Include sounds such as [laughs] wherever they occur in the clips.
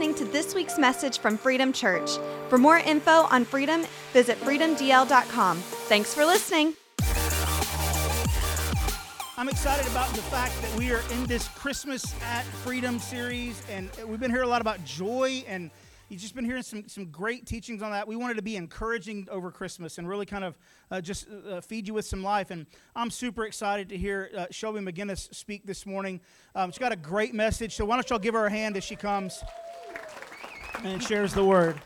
listening to this week's message from Freedom Church. For more info on Freedom, visit freedomdl.com. Thanks for listening. I'm excited about the fact that we are in this Christmas at Freedom series, and we've been hearing a lot about joy, and you've just been hearing some, some great teachings on that. We wanted to be encouraging over Christmas and really kind of uh, just uh, feed you with some life. And I'm super excited to hear uh, Shelby McGinnis speak this morning. Um, she's got a great message, so why don't y'all give her a hand as she comes and shares the word.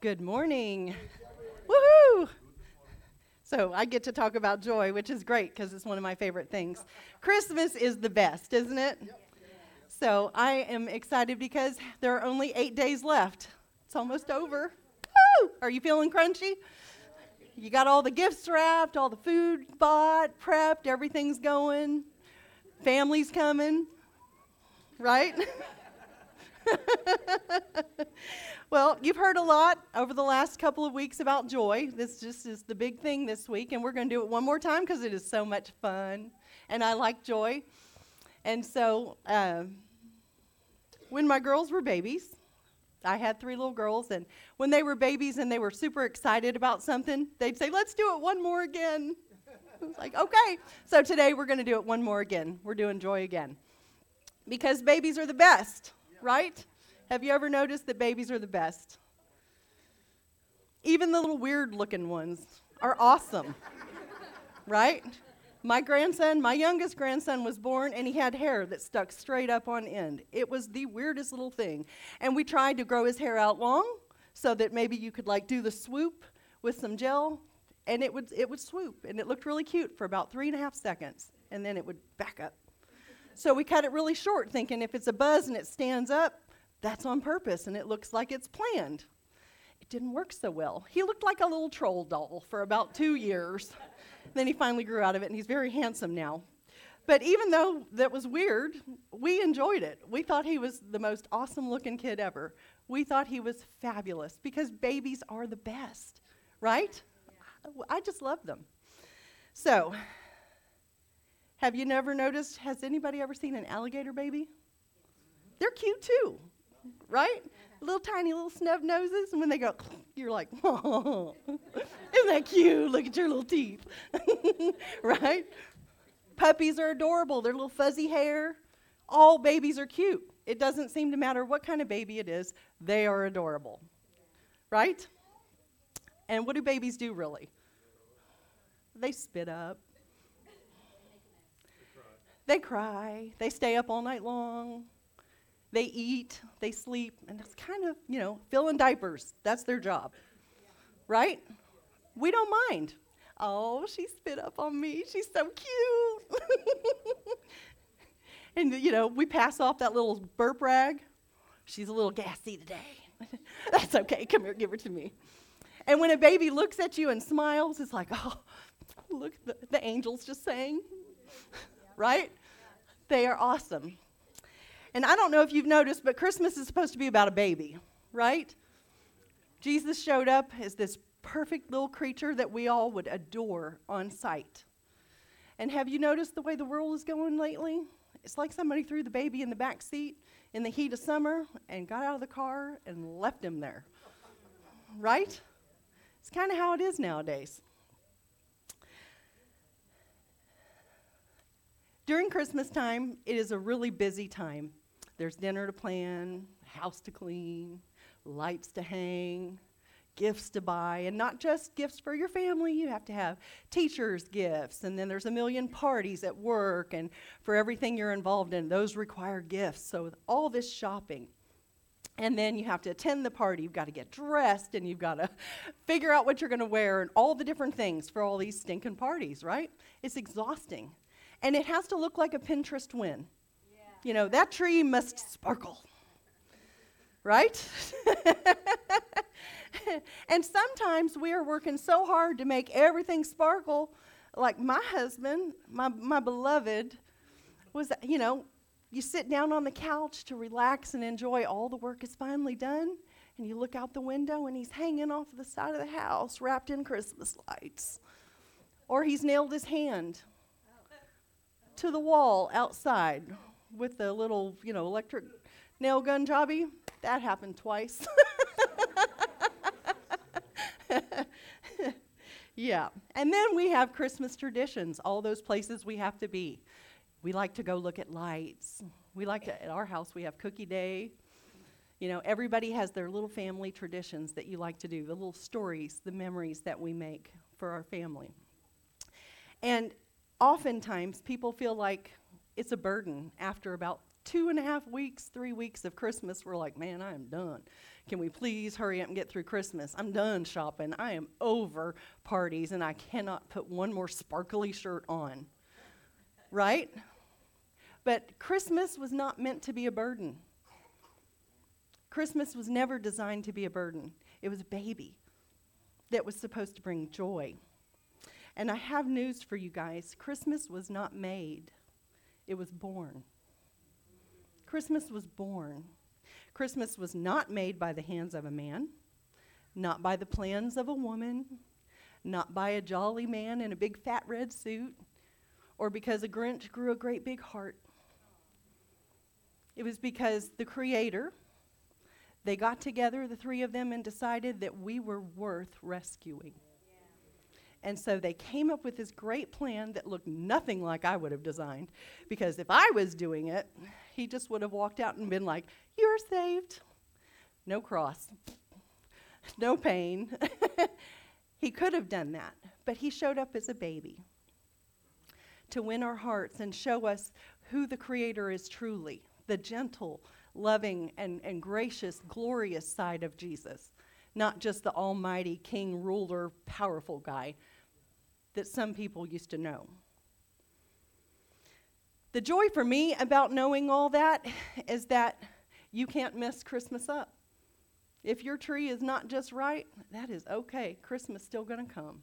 Good morning. Woohoo! So I get to talk about joy, which is great because it's one of my favorite things. Christmas is the best, isn't it? So I am excited because there are only eight days left. It's almost over. Woo! Are you feeling crunchy? You got all the gifts wrapped, all the food bought, prepped, everything's going. Family's coming, right? [laughs] well, you've heard a lot over the last couple of weeks about joy. This just is the big thing this week, and we're going to do it one more time because it is so much fun, and I like joy. And so, uh, when my girls were babies, I had three little girls, and when they were babies and they were super excited about something, they'd say, Let's do it one more again. [laughs] I was like, Okay. So today we're going to do it one more again. We're doing joy again. Because babies are the best, right? Have you ever noticed that babies are the best? Even the little weird looking ones are awesome, right? My grandson, my youngest grandson, was born and he had hair that stuck straight up on end. It was the weirdest little thing. And we tried to grow his hair out long so that maybe you could like do the swoop with some gel and it would, it would swoop. And it looked really cute for about three and a half seconds and then it would back up. So we cut it really short, thinking if it's a buzz and it stands up, that's on purpose and it looks like it's planned. It didn't work so well. He looked like a little troll doll for about two years. [laughs] then he finally grew out of it and he's very handsome now. But even though that was weird, we enjoyed it. We thought he was the most awesome looking kid ever. We thought he was fabulous because babies are the best, right? I just love them. So, have you never noticed? Has anybody ever seen an alligator baby? They're cute too right? Little tiny little snub noses, and when they go, [laughs] you're like, oh, [laughs] isn't that cute? Look at your little teeth, [laughs] right? Puppies are adorable. Their little fuzzy hair. All babies are cute. It doesn't seem to matter what kind of baby it is, they are adorable, right? And what do babies do really? They spit up. They cry. They stay up all night long. They eat, they sleep, and it's kind of, you know, filling diapers. That's their job. Right? We don't mind. Oh, she spit up on me. She's so cute. [laughs] and, you know, we pass off that little burp rag. She's a little gassy today. [laughs] That's okay. Come here, give her to me. And when a baby looks at you and smiles, it's like, oh, look, the, the angels just sang. [laughs] right? They are awesome. And I don't know if you've noticed, but Christmas is supposed to be about a baby, right? Jesus showed up as this perfect little creature that we all would adore on sight. And have you noticed the way the world is going lately? It's like somebody threw the baby in the back seat in the heat of summer and got out of the car and left him there. Right? It's kind of how it is nowadays. During Christmas time, it is a really busy time. There's dinner to plan, house to clean, lights to hang, gifts to buy, and not just gifts for your family. You have to have teachers' gifts, and then there's a million parties at work, and for everything you're involved in, those require gifts. So, all this shopping. And then you have to attend the party. You've got to get dressed, and you've got to [laughs] figure out what you're going to wear, and all the different things for all these stinking parties, right? It's exhausting. And it has to look like a Pinterest win. You know, that tree must sparkle. Right? [laughs] and sometimes we are working so hard to make everything sparkle. Like my husband, my, my beloved, was, you know, you sit down on the couch to relax and enjoy all the work is finally done, and you look out the window and he's hanging off the side of the house wrapped in Christmas lights. Or he's nailed his hand to the wall outside with the little, you know, electric nail gun jobby. That happened twice. [laughs] yeah. And then we have Christmas traditions, all those places we have to be. We like to go look at lights. We like to, at our house, we have cookie day. You know, everybody has their little family traditions that you like to do, the little stories, the memories that we make for our family. And oftentimes, people feel like it's a burden after about two and a half weeks, three weeks of Christmas. We're like, man, I am done. Can we please hurry up and get through Christmas? I'm done shopping. I am over parties, and I cannot put one more sparkly shirt on. right? But Christmas was not meant to be a burden. Christmas was never designed to be a burden, it was a baby that was supposed to bring joy. And I have news for you guys Christmas was not made, it was born. Christmas was born. Christmas was not made by the hands of a man, not by the plans of a woman, not by a jolly man in a big fat red suit, or because a Grinch grew a great big heart. It was because the Creator, they got together, the three of them, and decided that we were worth rescuing. And so they came up with this great plan that looked nothing like I would have designed. Because if I was doing it, he just would have walked out and been like, You're saved. No cross, no pain. [laughs] he could have done that, but he showed up as a baby to win our hearts and show us who the Creator is truly the gentle, loving, and, and gracious, glorious side of Jesus, not just the almighty king, ruler, powerful guy that some people used to know. The joy for me about knowing all that is that you can't mess Christmas up. If your tree is not just right, that is okay. Christmas is still going to come.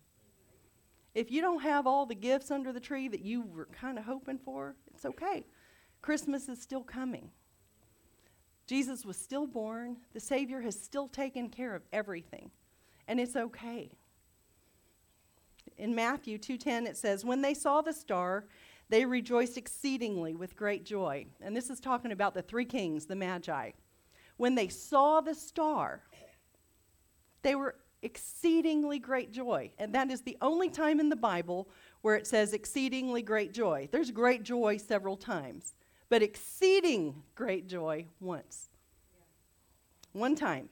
If you don't have all the gifts under the tree that you were kind of hoping for, it's okay. Christmas is still coming. Jesus was still born. The Savior has still taken care of everything. And it's okay in Matthew 2:10 it says, "When they saw the star, they rejoiced exceedingly with great joy." And this is talking about the three kings, the Magi. When they saw the star, they were exceedingly great joy. And that is the only time in the Bible where it says exceedingly great joy. There's great joy several times, but exceeding great joy once. One time.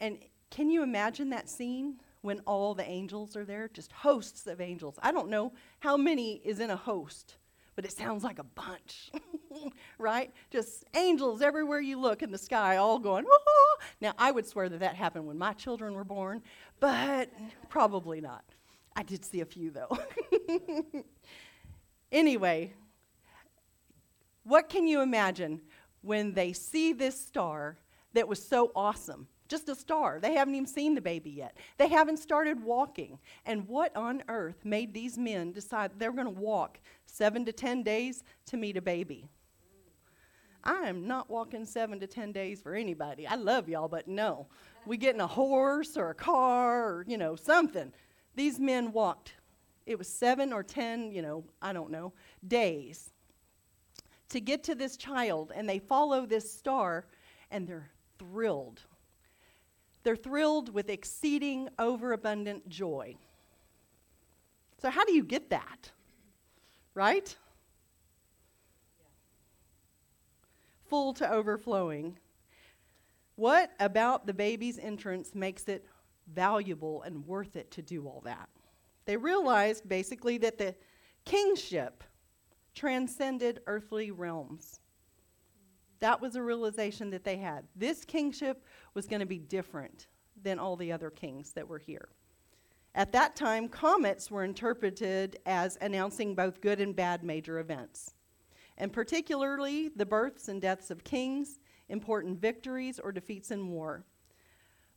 And can you imagine that scene? When all the angels are there, just hosts of angels. I don't know how many is in a host, but it sounds like a bunch, [laughs] right? Just angels everywhere you look in the sky, all going! Now, I would swear that that happened when my children were born, but probably not. I did see a few, though. [laughs] anyway, what can you imagine when they see this star that was so awesome? Just a star. They haven't even seen the baby yet. They haven't started walking. And what on earth made these men decide they're going to walk seven to 10 days to meet a baby? I am not walking seven to 10 days for anybody. I love y'all, but no. We get in a horse or a car or, you know, something. These men walked. It was seven or 10, you know, I don't know, days to get to this child. And they follow this star and they're thrilled they're thrilled with exceeding overabundant joy. So, how do you get that? Right? Full to overflowing. What about the baby's entrance makes it valuable and worth it to do all that? They realized basically that the kingship transcended earthly realms. That was a realization that they had. This kingship was going to be different than all the other kings that were here. At that time, comets were interpreted as announcing both good and bad major events, and particularly the births and deaths of kings, important victories, or defeats in war.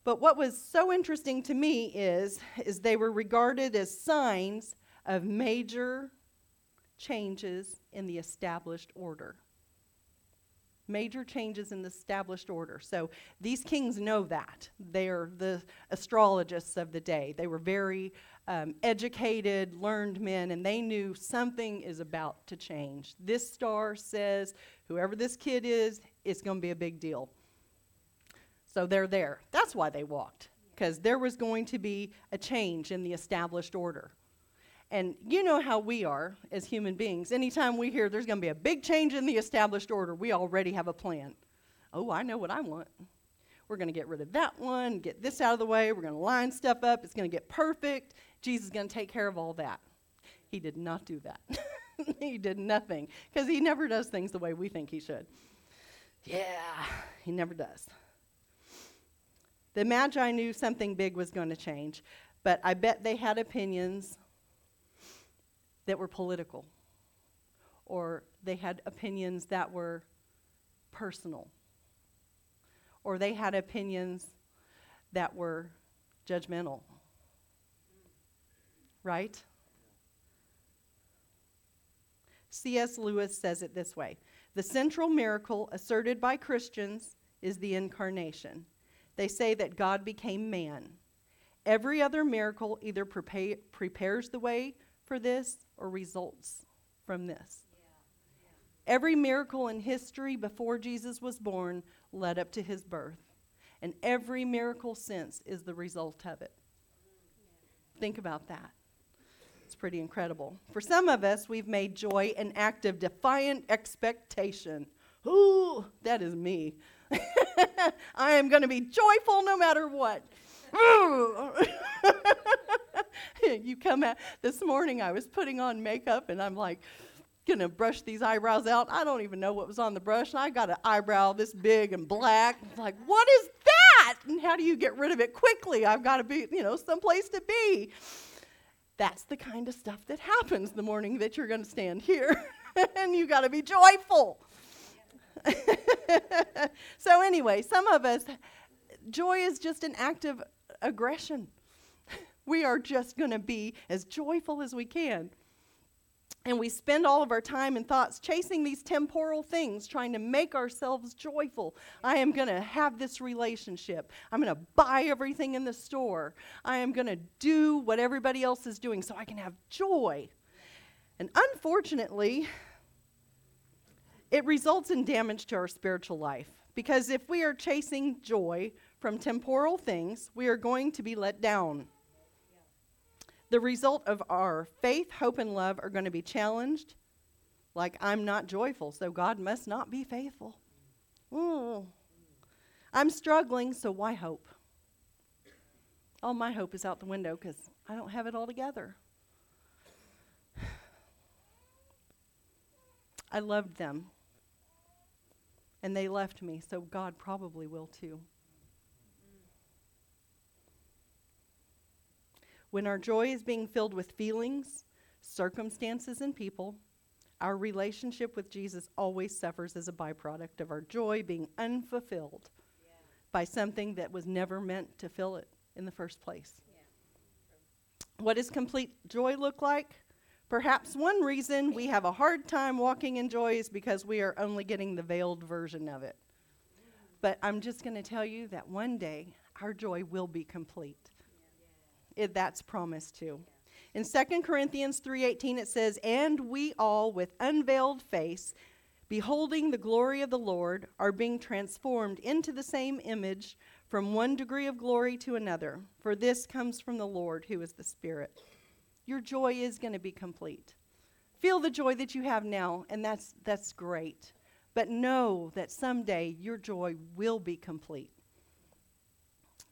But what was so interesting to me is, is they were regarded as signs of major changes in the established order major changes in the established order. So these kings know that. They're the astrologists of the day. They were very um, educated, learned men, and they knew something is about to change. This star says whoever this kid is, it's going to be a big deal. So they're there. That's why they walked, because there was going to be a change in the established order. And you know how we are as human beings. Anytime we hear there's going to be a big change in the established order, we already have a plan. Oh, I know what I want. We're going to get rid of that one, get this out of the way. We're going to line stuff up. It's going to get perfect. Jesus is going to take care of all that. He did not do that. [laughs] he did nothing because he never does things the way we think he should. Yeah, he never does. The Magi knew something big was going to change, but I bet they had opinions that were political, or they had opinions that were personal, or they had opinions that were judgmental. Right? C.S. Lewis says it this way The central miracle asserted by Christians is the incarnation. They say that God became man. Every other miracle either prepa- prepares the way for this or results from this. Every miracle in history before Jesus was born led up to his birth, and every miracle since is the result of it. Think about that. It's pretty incredible. For some of us, we've made joy an act of defiant expectation. Ooh, that is me. [laughs] I am going to be joyful no matter what. [laughs] [laughs] [laughs] you come out this morning, I was putting on makeup and I'm like, gonna brush these eyebrows out. I don't even know what was on the brush. And I got an eyebrow this big and black. like, what is that? And how do you get rid of it quickly? I've got to be, you know, someplace to be. That's the kind of stuff that happens the morning that you're to stand here, [laughs] and you got to be joyful. [laughs] so anyway, some of us, joy is just an act of aggression. We are just going to be as joyful as we can. And we spend all of our time and thoughts chasing these temporal things, trying to make ourselves joyful. I am going to have this relationship. I'm going to buy everything in the store. I am going to do what everybody else is doing so I can have joy. And unfortunately, it results in damage to our spiritual life. Because if we are chasing joy from temporal things, we are going to be let down. The result of our faith, hope, and love are going to be challenged. Like, I'm not joyful, so God must not be faithful. Mm. I'm struggling, so why hope? All my hope is out the window because I don't have it all together. [sighs] I loved them. And they left me, so God probably will too. When our joy is being filled with feelings, circumstances, and people, our relationship with Jesus always suffers as a byproduct of our joy being unfulfilled yeah. by something that was never meant to fill it in the first place. Yeah. What does complete joy look like? Perhaps one reason we have a hard time walking in joy is because we are only getting the veiled version of it. But I'm just going to tell you that one day our joy will be complete it, that's promised too. In 2 Corinthians 3:18 it says, "And we all with unveiled face, beholding the glory of the Lord, are being transformed into the same image from one degree of glory to another, for this comes from the Lord who is the Spirit." Your joy is going to be complete. Feel the joy that you have now, and that's that's great. But know that someday your joy will be complete.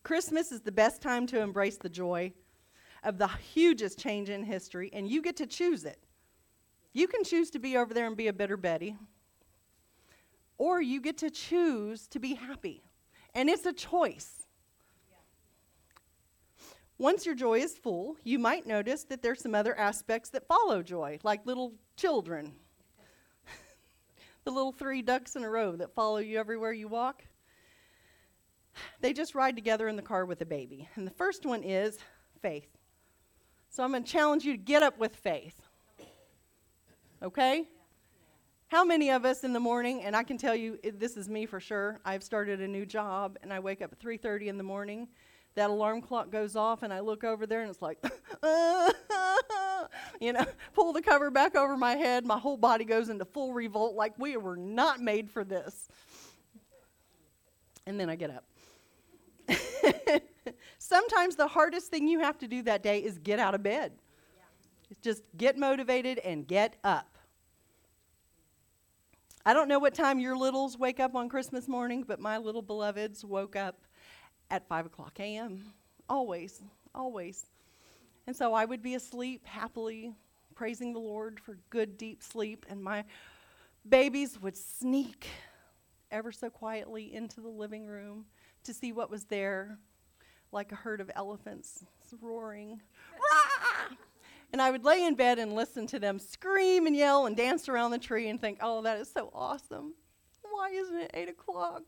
Christmas is the best time to embrace the joy of the hugest change in history, and you get to choose it. You can choose to be over there and be a bitter Betty, or you get to choose to be happy. And it's a choice. Once your joy is full, you might notice that there's some other aspects that follow joy, like little children. [laughs] the little three ducks in a row that follow you everywhere you walk. They just ride together in the car with a baby. And the first one is faith. So I'm going to challenge you to get up with faith. Okay? How many of us in the morning, and I can tell you this is me for sure. I've started a new job and I wake up at 3:30 in the morning. That alarm clock goes off and I look over there and it's like [laughs] you know, pull the cover back over my head, my whole body goes into full revolt like we were not made for this. And then I get up. [laughs] Sometimes the hardest thing you have to do that day is get out of bed. Yeah. Just get motivated and get up. I don't know what time your littles wake up on Christmas morning, but my little beloveds woke up at 5 o'clock a.m. Always, always. And so I would be asleep happily, praising the Lord for good, deep sleep, and my babies would sneak ever so quietly into the living room to see what was there, like a herd of elephants roaring. [laughs] and I would lay in bed and listen to them scream and yell and dance around the tree and think, oh, that is so awesome. Why isn't it 8 o'clock?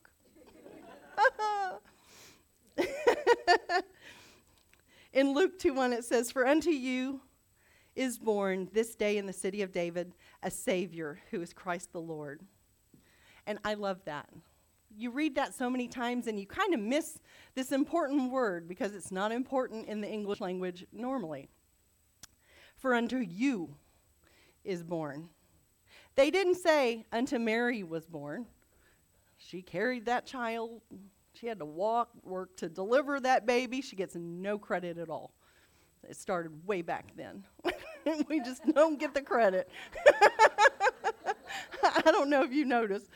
[laughs] in Luke 2 1, it says, For unto you is born this day in the city of David a Savior who is Christ the Lord. And I love that. You read that so many times and you kind of miss this important word because it's not important in the English language normally. For unto you is born. They didn't say unto Mary was born. She carried that child. She had to walk, work to deliver that baby. She gets no credit at all. It started way back then. [laughs] we just don't get the credit. [laughs] I don't know if you noticed.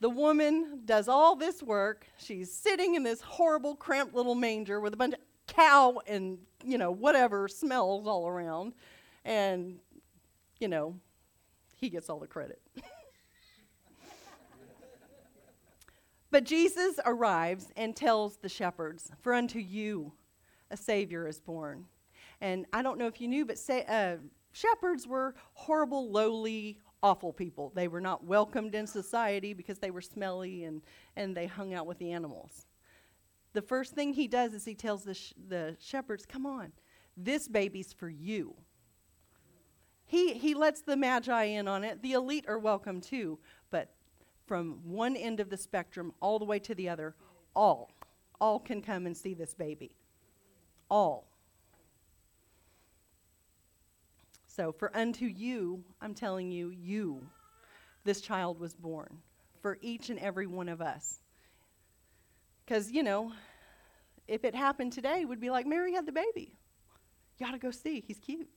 The woman does all this work. She's sitting in this horrible, cramped little manger with a bunch of cow and, you know, whatever smells all around. And, you know, he gets all the credit. [laughs] but Jesus arrives and tells the shepherds, For unto you a Savior is born. And I don't know if you knew, but say, uh, shepherds were horrible, lowly, awful people. They were not welcomed in society because they were smelly and, and they hung out with the animals. The first thing he does is he tells the, sh- the shepherds, Come on, this baby's for you. He, he lets the magi in on it. The elite are welcome too, but from one end of the spectrum all the way to the other, all, all can come and see this baby. All. So, for unto you, I'm telling you, you, this child was born. For each and every one of us. Because, you know, if it happened today, we'd be like, Mary had the baby. You ought to go see. He's cute.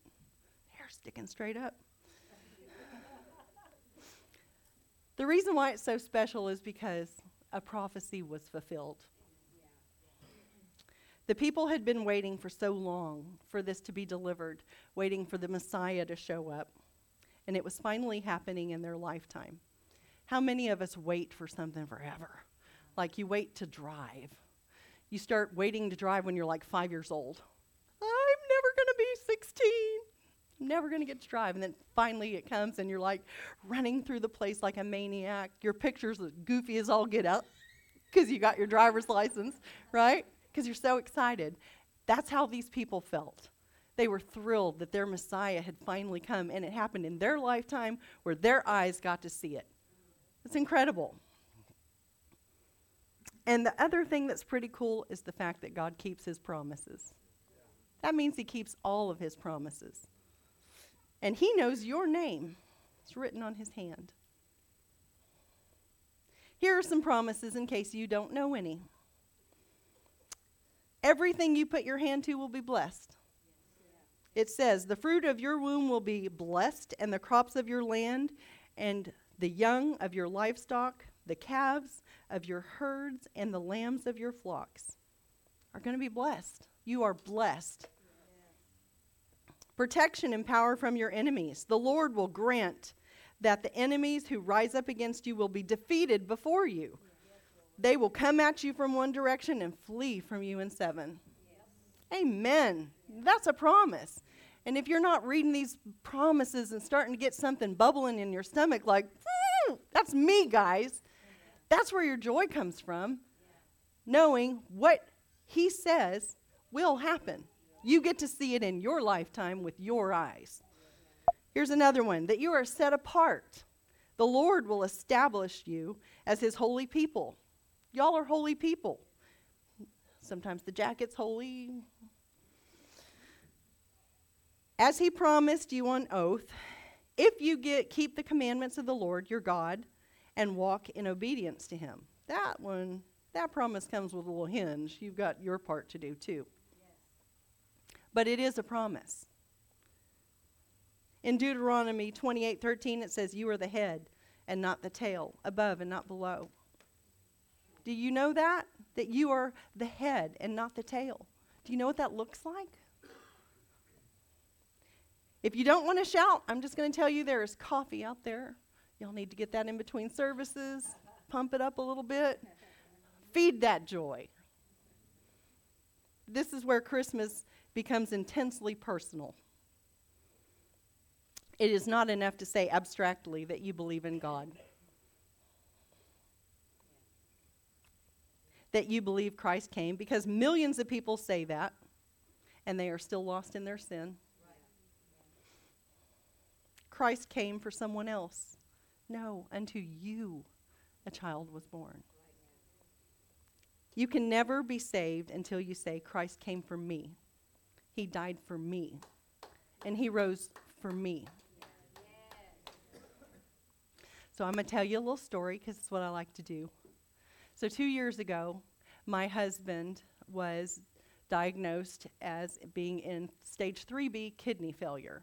Hair sticking straight up. [laughs] the reason why it's so special is because a prophecy was fulfilled. The people had been waiting for so long for this to be delivered, waiting for the Messiah to show up. And it was finally happening in their lifetime. How many of us wait for something forever? Like you wait to drive. You start waiting to drive when you're like five years old. I'm never going to be 16. I'm never going to get to drive. And then finally it comes and you're like running through the place like a maniac. Your picture's as goofy as all get up because you got your driver's license, right? Because you're so excited. That's how these people felt. They were thrilled that their Messiah had finally come, and it happened in their lifetime where their eyes got to see it. It's incredible. And the other thing that's pretty cool is the fact that God keeps his promises. That means he keeps all of his promises. And he knows your name, it's written on his hand. Here are some promises in case you don't know any. Everything you put your hand to will be blessed. It says, The fruit of your womb will be blessed, and the crops of your land, and the young of your livestock, the calves of your herds, and the lambs of your flocks are going to be blessed. You are blessed. Protection and power from your enemies. The Lord will grant that the enemies who rise up against you will be defeated before you. They will come at you from one direction and flee from you in seven. Amen. That's a promise. And if you're not reading these promises and starting to get something bubbling in your stomach, like, mm, that's me, guys, that's where your joy comes from, knowing what He says will happen. You get to see it in your lifetime with your eyes. Here's another one that you are set apart. The Lord will establish you as his holy people. Y'all are holy people. Sometimes the jacket's holy. As he promised you on oath, if you get keep the commandments of the Lord your God and walk in obedience to him. That one, that promise comes with a little hinge. You've got your part to do too. Yes. But it is a promise. In Deuteronomy 28:13 it says you are the head and not the tail, above and not below. Do you know that? That you are the head and not the tail. Do you know what that looks like? If you don't want to shout, I'm just going to tell you there is coffee out there. Y'all need to get that in between services, pump it up a little bit, feed that joy. This is where Christmas becomes intensely personal. It is not enough to say abstractly that you believe in God. That you believe Christ came, because millions of people say that, and they are still lost in their sin. Christ came for someone else. No, unto you a child was born. You can never be saved until you say, Christ came for me. He died for me. And he rose for me. So I'm going to tell you a little story because it's what I like to do. So, two years ago, my husband was diagnosed as being end stage 3B kidney failure.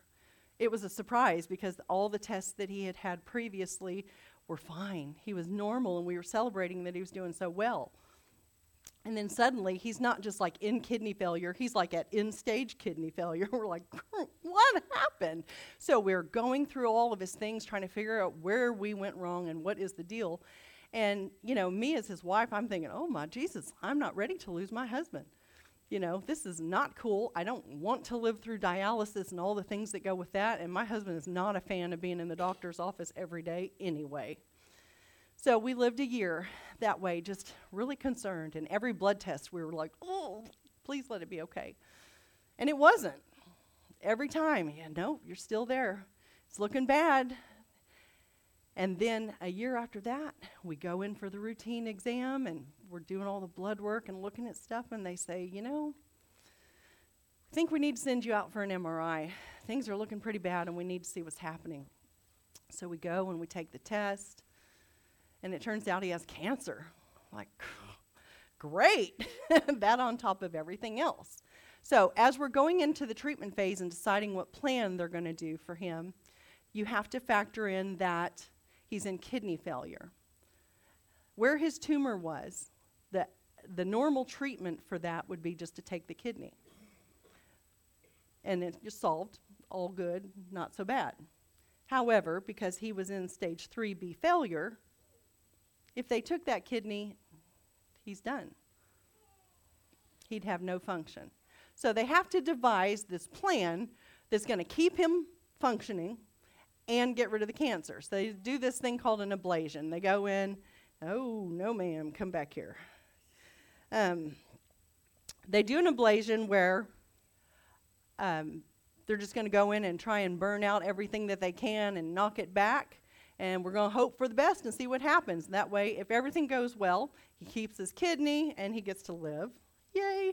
It was a surprise because all the tests that he had had previously were fine. He was normal, and we were celebrating that he was doing so well. And then suddenly, he's not just like in kidney failure, he's like at in stage kidney failure. [laughs] we're like, [laughs] what happened? So we're going through all of his things, trying to figure out where we went wrong and what is the deal. And, you know, me as his wife, I'm thinking, oh my Jesus, I'm not ready to lose my husband. You know, this is not cool. I don't want to live through dialysis and all the things that go with that. And my husband is not a fan of being in the doctor's office every day anyway. So we lived a year that way, just really concerned. And every blood test, we were like, oh, please let it be okay. And it wasn't. Every time, yeah, no, you're still there. It's looking bad. And then a year after that, we go in for the routine exam and we're doing all the blood work and looking at stuff, and they say, you know, I think we need to send you out for an MRI. Things are looking pretty bad, and we need to see what's happening. So we go and we take the test, and it turns out he has cancer. Like, [sighs] great! [laughs] that on top of everything else. So, as we're going into the treatment phase and deciding what plan they're going to do for him, you have to factor in that he's in kidney failure. Where his tumor was, the, the normal treatment for that would be just to take the kidney. And it's just solved, all good, not so bad. However, because he was in stage 3B failure, if they took that kidney, he's done. He'd have no function. So they have to devise this plan that's going to keep him functioning and get rid of the cancer. So they do this thing called an ablation. They go in, oh, no, ma'am, come back here. Um, they do an ablation where um, they're just going to go in and try and burn out everything that they can and knock it back and we're going to hope for the best and see what happens. That way, if everything goes well, he keeps his kidney and he gets to live. Yay!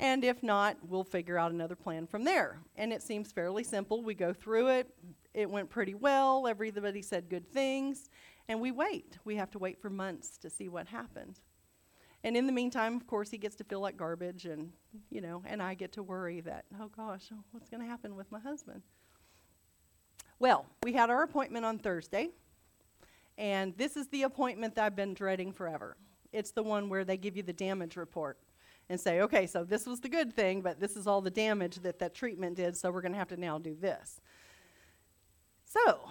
And if not, we'll figure out another plan from there. And it seems fairly simple. We go through it. It went pretty well. Everybody said good things. And we wait. We have to wait for months to see what happens. And in the meantime, of course, he gets to feel like garbage, and you know, and I get to worry that, oh gosh, what's going to happen with my husband? Well, we had our appointment on Thursday, and this is the appointment that I've been dreading forever. It's the one where they give you the damage report and say, okay, so this was the good thing, but this is all the damage that that treatment did, so we're going to have to now do this. So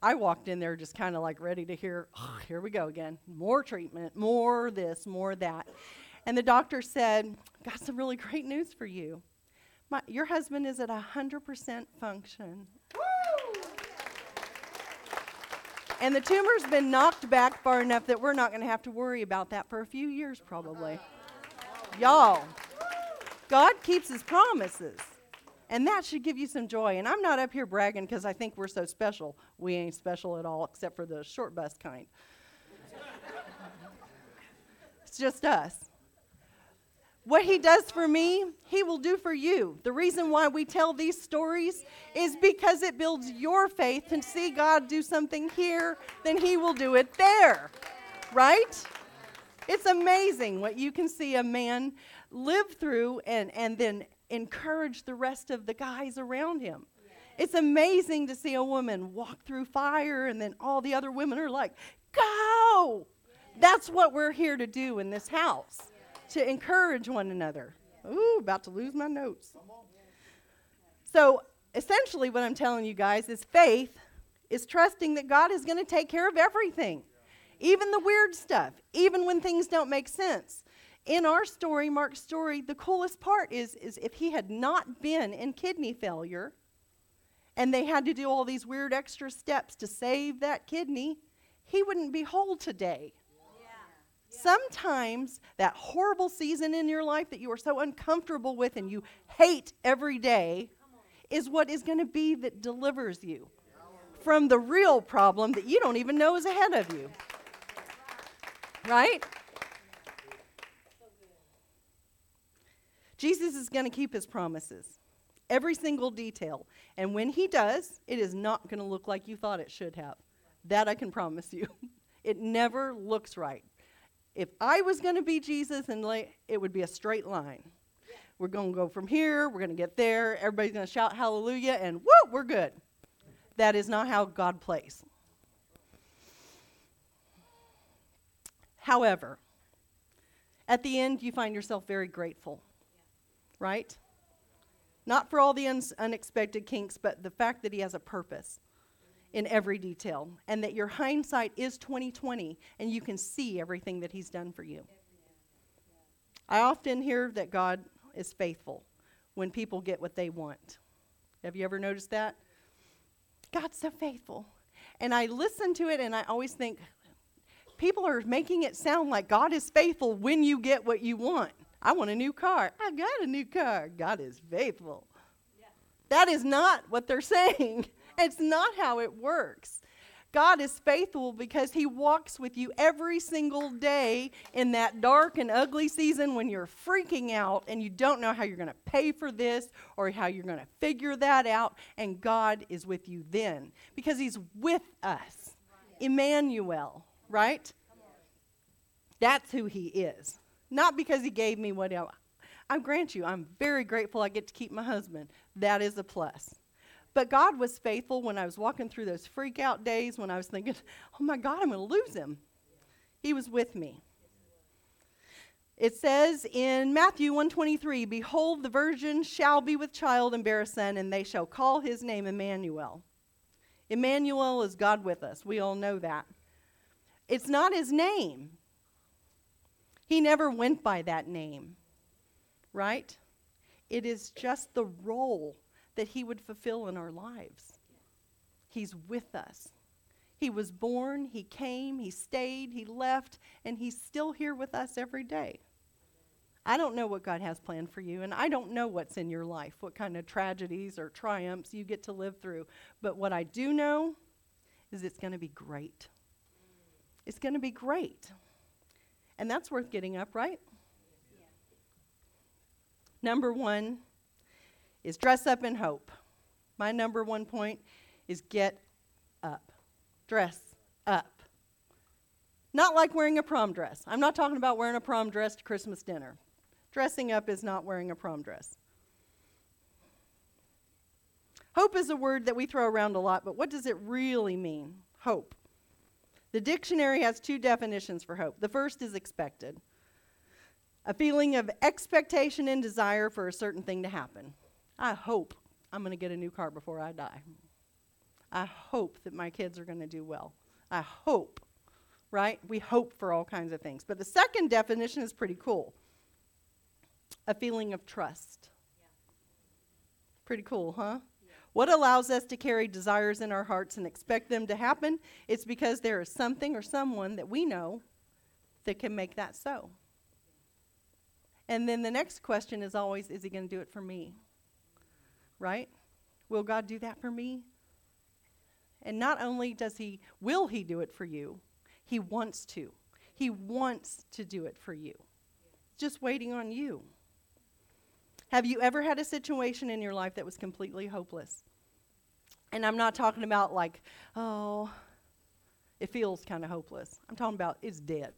I walked in there just kind of like ready to hear, oh, here we go again. More treatment, more this, more that. And the doctor said, got some really great news for you. My, your husband is at 100% function. And the tumor's been knocked back far enough that we're not going to have to worry about that for a few years, probably. Y'all, God keeps his promises. And that should give you some joy. And I'm not up here bragging because I think we're so special. We ain't special at all, except for the short bus kind. it's just us. What he does for me, he will do for you. The reason why we tell these stories is because it builds your faith and see God do something here, then he will do it there. Right? It's amazing what you can see a man live through and, and then encourage the rest of the guys around him. It's amazing to see a woman walk through fire and then all the other women are like, go! That's what we're here to do in this house to encourage one another. Ooh, about to lose my notes. So, essentially, what I'm telling you guys is faith is trusting that God is going to take care of everything, even the weird stuff, even when things don't make sense. In our story, Mark's story, the coolest part is, is if he had not been in kidney failure and they had to do all these weird extra steps to save that kidney, he wouldn't be whole today. Sometimes that horrible season in your life that you are so uncomfortable with and you hate every day is what is going to be that delivers you from the real problem that you don't even know is ahead of you. Right? Jesus is going to keep his promises, every single detail. And when he does, it is not going to look like you thought it should have. That I can promise you. [laughs] It never looks right if I was going to be Jesus, and it would be a straight line. We're going to go from here, we're going to get there, everybody's going to shout hallelujah, and whoo, we're good. That is not how God plays. However, at the end, you find yourself very grateful, right? Not for all the un- unexpected kinks, but the fact that He has a purpose in every detail and that your hindsight is 2020 and you can see everything that he's done for you. I often hear that God is faithful when people get what they want. Have you ever noticed that? God's so faithful. And I listen to it and I always think people are making it sound like God is faithful when you get what you want. I want a new car. I got a new car. God is faithful. Yeah. That is not what they're [laughs] saying. It's not how it works. God is faithful because He walks with you every single day in that dark and ugly season when you're freaking out and you don't know how you're going to pay for this or how you're going to figure that out. And God is with you then because He's with us. Emmanuel, right? That's who He is. Not because He gave me what I, I grant you, I'm very grateful I get to keep my husband. That is a plus. But God was faithful when I was walking through those freak out days when I was thinking, [laughs] oh my God, I'm going to lose him. He was with me. It says in Matthew 123, Behold, the virgin shall be with child and bear a son, and they shall call his name Emmanuel. Emmanuel is God with us. We all know that. It's not his name. He never went by that name, right? It is just the role that He would fulfill in our lives. He's with us. He was born, He came, He stayed, He left, and He's still here with us every day. I don't know what God has planned for you, and I don't know what's in your life, what kind of tragedies or triumphs you get to live through. But what I do know is it's going to be great. It's going to be great. And that's worth getting up, right? Yeah. Number one, is dress up in hope. My number one point is get up. Dress up. Not like wearing a prom dress. I'm not talking about wearing a prom dress to Christmas dinner. Dressing up is not wearing a prom dress. Hope is a word that we throw around a lot, but what does it really mean? Hope. The dictionary has two definitions for hope. The first is expected a feeling of expectation and desire for a certain thing to happen. I hope I'm going to get a new car before I die. I hope that my kids are going to do well. I hope, right? We hope for all kinds of things. But the second definition is pretty cool a feeling of trust. Yeah. Pretty cool, huh? What allows us to carry desires in our hearts and expect them to happen? It's because there is something or someone that we know that can make that so. And then the next question is always is he going to do it for me? right? Will God do that for me? And not only does he will he do it for you, he wants to. He wants to do it for you. Just waiting on you. Have you ever had a situation in your life that was completely hopeless? And I'm not talking about like, oh, it feels kind of hopeless. I'm talking about it's dead.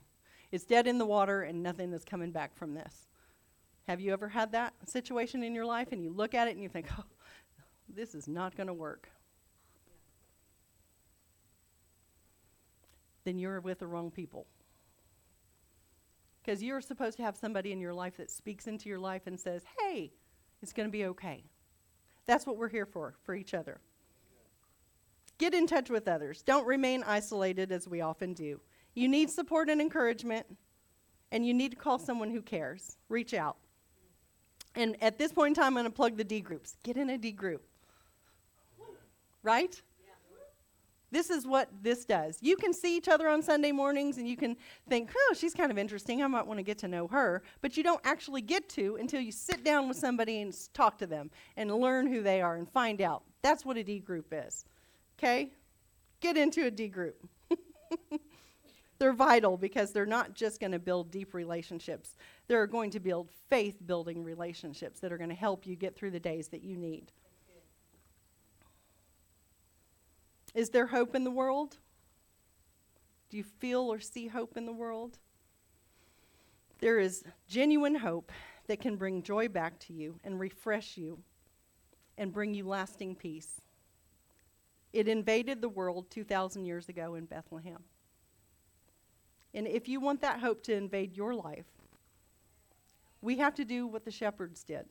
It's dead in the water and nothing is coming back from this. Have you ever had that situation in your life and you look at it and you think, [laughs] oh, this is not going to work? Then you're with the wrong people. Because you're supposed to have somebody in your life that speaks into your life and says, hey, it's going to be okay. That's what we're here for, for each other. Get in touch with others. Don't remain isolated as we often do. You need support and encouragement, and you need to call someone who cares. Reach out. And at this point in time, I'm going to plug the D groups. Get in a D group. Right? This is what this does. You can see each other on Sunday mornings and you can think, oh, she's kind of interesting. I might want to get to know her. But you don't actually get to until you sit down with somebody and talk to them and learn who they are and find out. That's what a D group is. Okay? Get into a D group. [laughs] they're vital because they're not just going to build deep relationships, they're going to build faith building relationships that are going to help you get through the days that you need. Is there hope in the world? Do you feel or see hope in the world? There is genuine hope that can bring joy back to you and refresh you and bring you lasting peace. It invaded the world 2,000 years ago in Bethlehem. And if you want that hope to invade your life, we have to do what the shepherds did.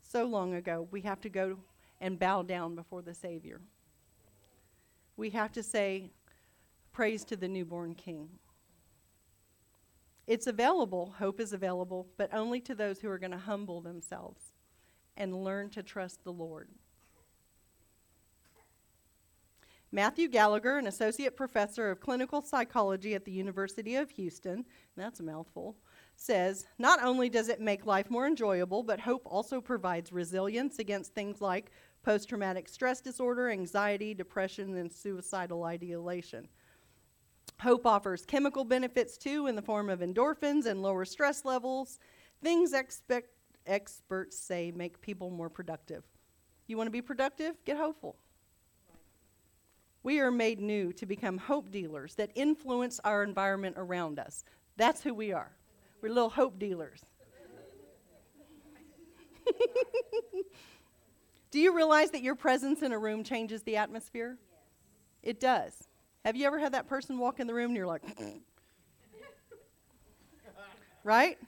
So long ago, we have to go and bow down before the Savior we have to say, Praise to the newborn King. It's available, hope is available, but only to those who are going to humble themselves and learn to trust the Lord. Matthew Gallagher, an associate professor of clinical psychology at the University of Houston, that's a mouthful, says not only does it make life more enjoyable, but hope also provides resilience against things like post traumatic stress disorder, anxiety, depression, and suicidal ideation. Hope offers chemical benefits too in the form of endorphins and lower stress levels, things expect, experts say make people more productive. You want to be productive? Get hopeful. We are made new to become hope dealers that influence our environment around us. That's who we are. We're little hope dealers. [laughs] Do you realize that your presence in a room changes the atmosphere? Yes. It does. Have you ever had that person walk in the room and you're like, [laughs] right?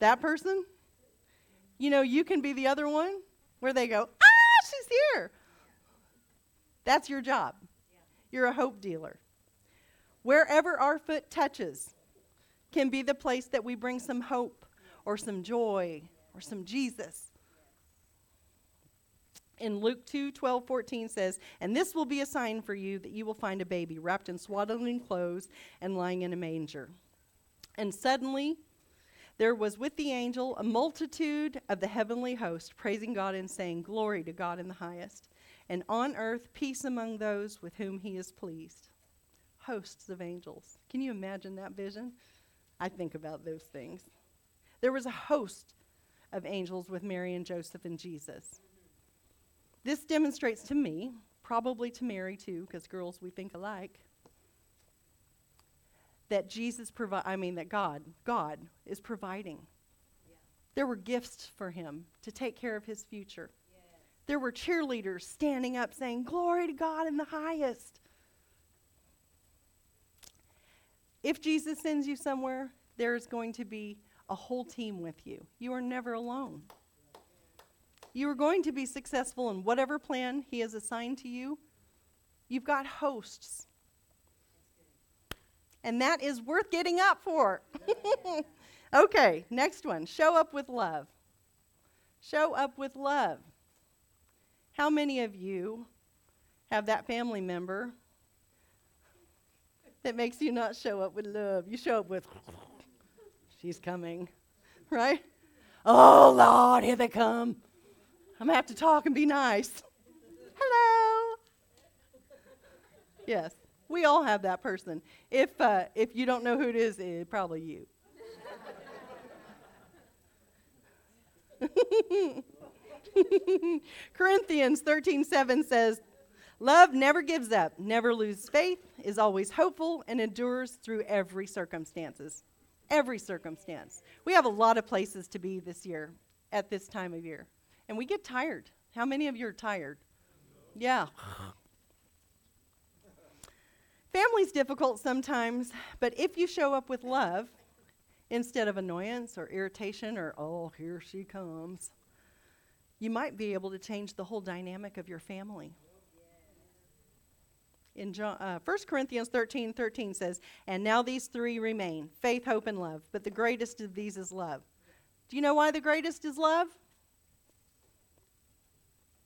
That person? You know, you can be the other one where they go, ah, she's here. That's your job. You're a hope dealer. Wherever our foot touches can be the place that we bring some hope or some joy or some Jesus in Luke 2 12, 14 says, And this will be a sign for you that you will find a baby wrapped in swaddling clothes and lying in a manger. And suddenly there was with the angel a multitude of the heavenly host, praising God and saying, Glory to God in the highest, and on earth peace among those with whom he is pleased. Hosts of angels. Can you imagine that vision? I think about those things. There was a host of angels with Mary and Joseph and Jesus. This demonstrates to me, probably to Mary too, because girls, we think alike, that Jesus provide I mean that God, God is providing. Yeah. There were gifts for him to take care of his future. There were cheerleaders standing up saying, Glory to God in the highest. If Jesus sends you somewhere, there's going to be a whole team with you. You are never alone. You are going to be successful in whatever plan He has assigned to you. You've got hosts. And that is worth getting up for. [laughs] okay, next one. Show up with love. Show up with love. How many of you have that family member that makes you not show up with love? You show up with, she's coming, [laughs] right? Oh, Lord, here they come. I'm gonna have to talk and be nice. Hello. Yes, we all have that person. If uh, if you don't know who it is, it's probably you. [laughs] Corinthians 13:7 says, "Love never gives up, never loses faith, is always hopeful, and endures through every circumstances." Every circumstance. We have a lot of places to be this year at this time of year, and we get tired. How many of you are tired? Yeah. Family's difficult sometimes, but if you show up with love instead of annoyance or irritation or, oh, here she comes, you might be able to change the whole dynamic of your family. In John, uh, 1 Corinthians 13 13 says, And now these three remain faith, hope, and love. But the greatest of these is love. Do you know why the greatest is love?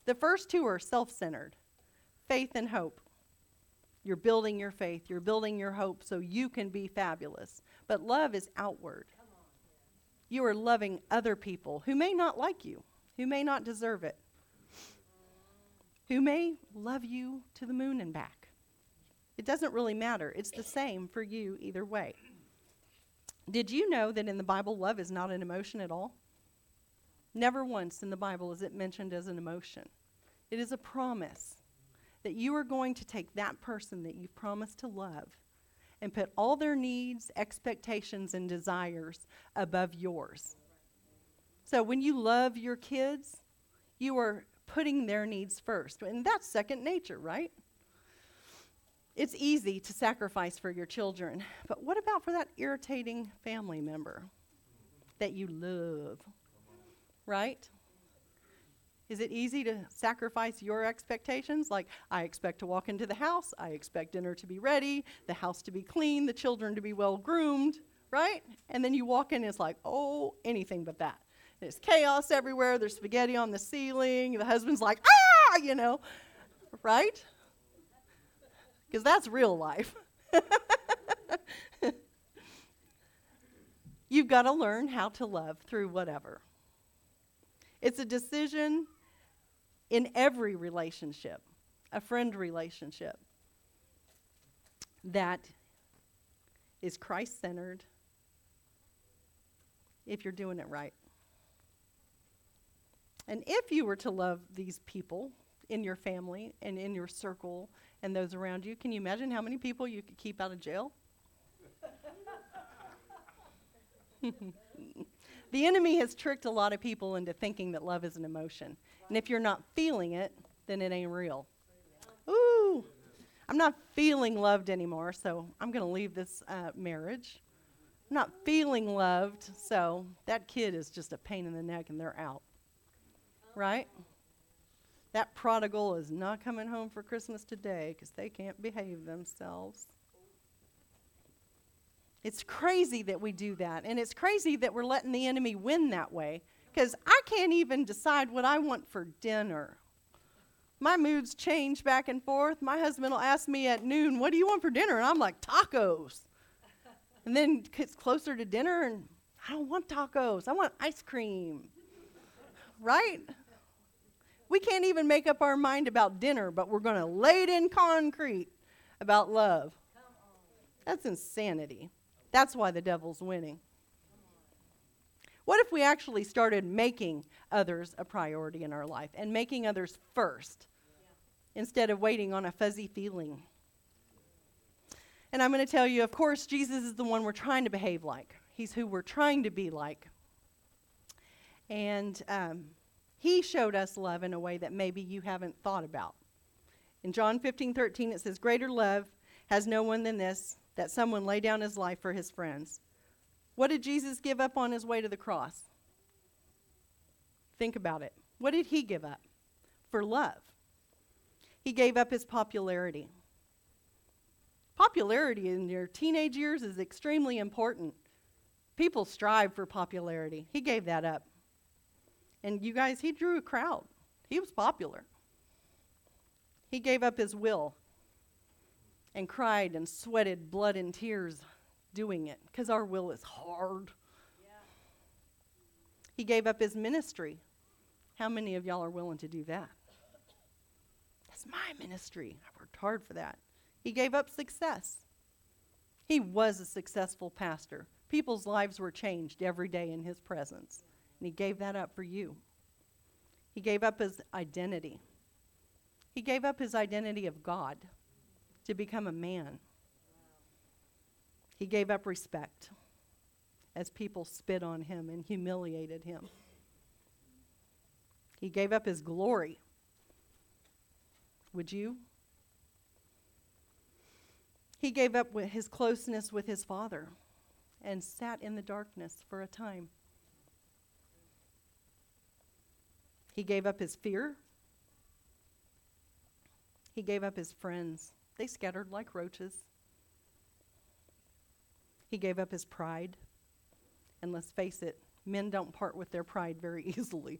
The first two are self centered faith and hope. You're building your faith, you're building your hope so you can be fabulous. But love is outward. You are loving other people who may not like you who may not deserve it, who may love you to the moon and back. It doesn't really matter. It's the same for you either way. Did you know that in the Bible, love is not an emotion at all? Never once in the Bible is it mentioned as an emotion. It is a promise that you are going to take that person that you've promised to love and put all their needs, expectations, and desires above yours. So when you love your kids, you are putting their needs first. And that's second nature, right? It's easy to sacrifice for your children, but what about for that irritating family member that you love? Right? Is it easy to sacrifice your expectations? Like, I expect to walk into the house, I expect dinner to be ready, the house to be clean, the children to be well groomed, right? And then you walk in and it's like, oh, anything but that. There's chaos everywhere. There's spaghetti on the ceiling. The husband's like, ah, you know, right? Because that's real life. [laughs] You've got to learn how to love through whatever. It's a decision in every relationship, a friend relationship, that is Christ centered if you're doing it right. And if you were to love these people in your family and in your circle and those around you, can you imagine how many people you could keep out of jail? [laughs] the enemy has tricked a lot of people into thinking that love is an emotion. And if you're not feeling it, then it ain't real. Ooh, I'm not feeling loved anymore, so I'm going to leave this uh, marriage. I'm not feeling loved, so that kid is just a pain in the neck and they're out right? That prodigal is not coming home for Christmas today because they can't behave themselves. It's crazy that we do that. And it's crazy that we're letting the enemy win that way because I can't even decide what I want for dinner. My moods change back and forth. My husband will ask me at noon, What do you want for dinner? And I'm like, Tacos. and then it's closer to dinner, and I don't want tacos. I want ice cream. right? We can't even make up our mind about dinner, but we're going to lay it in concrete about love. That's insanity. That's why the devil's winning. What if we actually started making others a priority in our life and making others first instead of waiting on a fuzzy feeling? And I'm going to tell you, of course, Jesus is the one we're trying to behave like. He's who we're trying to be like. And um, he showed us love in a way that maybe you haven't thought about. In John 15, 13, it says, Greater love has no one than this, that someone lay down his life for his friends. What did Jesus give up on his way to the cross? Think about it. What did he give up? For love. He gave up his popularity. Popularity in your teenage years is extremely important. People strive for popularity. He gave that up. And you guys, he drew a crowd. He was popular. He gave up his will and cried and sweated blood and tears doing it because our will is hard. Yeah. He gave up his ministry How many of y'all are willing to do that? That's my ministry. I worked hard for that. He gave up success. He was a successful pastor. People's lives were changed every day in his presence. And he gave that up for you. He gave up his identity. He gave up his identity of God to become a man. He gave up respect as people spit on him and humiliated him. He gave up his glory. Would you? He gave up his closeness with his father and sat in the darkness for a time. He gave up his fear. He gave up his friends. They scattered like roaches. He gave up his pride. And let's face it, men don't part with their pride very [laughs] easily.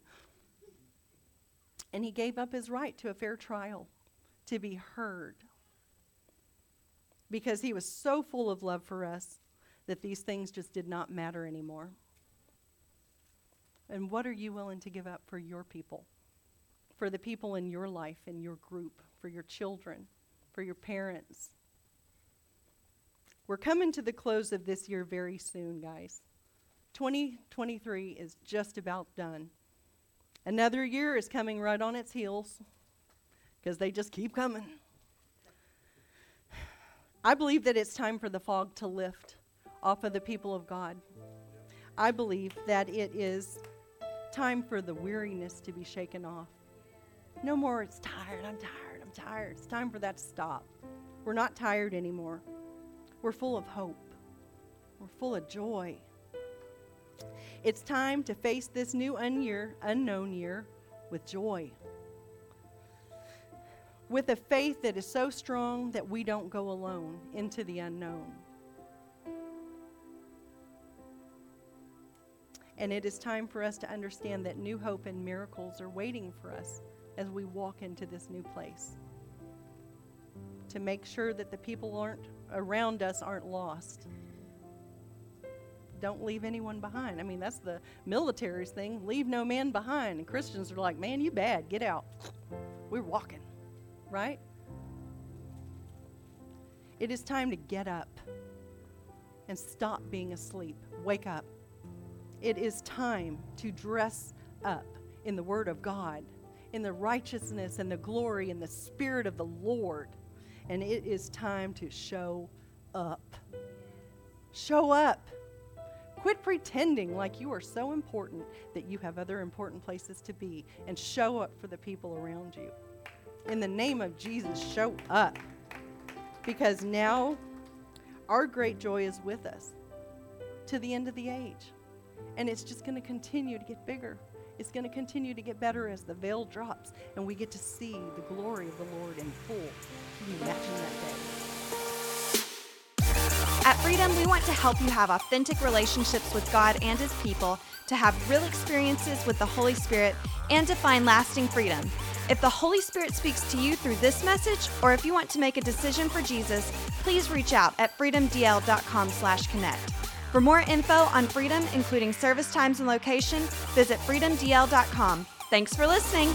And he gave up his right to a fair trial, to be heard. Because he was so full of love for us that these things just did not matter anymore. And what are you willing to give up for your people? For the people in your life, in your group, for your children, for your parents? We're coming to the close of this year very soon, guys. 2023 is just about done. Another year is coming right on its heels because they just keep coming. I believe that it's time for the fog to lift off of the people of God. I believe that it is time for the weariness to be shaken off. No more, it's tired, I'm tired, I'm tired. It's time for that to stop. We're not tired anymore. We're full of hope, we're full of joy. It's time to face this new un- unknown year with joy. With a faith that is so strong that we don't go alone into the unknown. And it is time for us to understand that new hope and miracles are waiting for us as we walk into this new place. To make sure that the people aren't around us aren't lost. Don't leave anyone behind. I mean, that's the military's thing. Leave no man behind. And Christians are like, man, you bad. Get out. We're walking, right? It is time to get up and stop being asleep. Wake up. It is time to dress up in the Word of God, in the righteousness and the glory and the Spirit of the Lord. And it is time to show up. Show up. Quit pretending like you are so important that you have other important places to be and show up for the people around you. In the name of Jesus, show up. Because now our great joy is with us to the end of the age. And it's just going to continue to get bigger. It's going to continue to get better as the veil drops and we get to see the glory of the Lord in full. Can you imagine that day? At Freedom, we want to help you have authentic relationships with God and His people, to have real experiences with the Holy Spirit, and to find lasting freedom. If the Holy Spirit speaks to you through this message, or if you want to make a decision for Jesus, please reach out at freedomdl.com/connect. For more info on Freedom, including service times and location, visit freedomdl.com. Thanks for listening.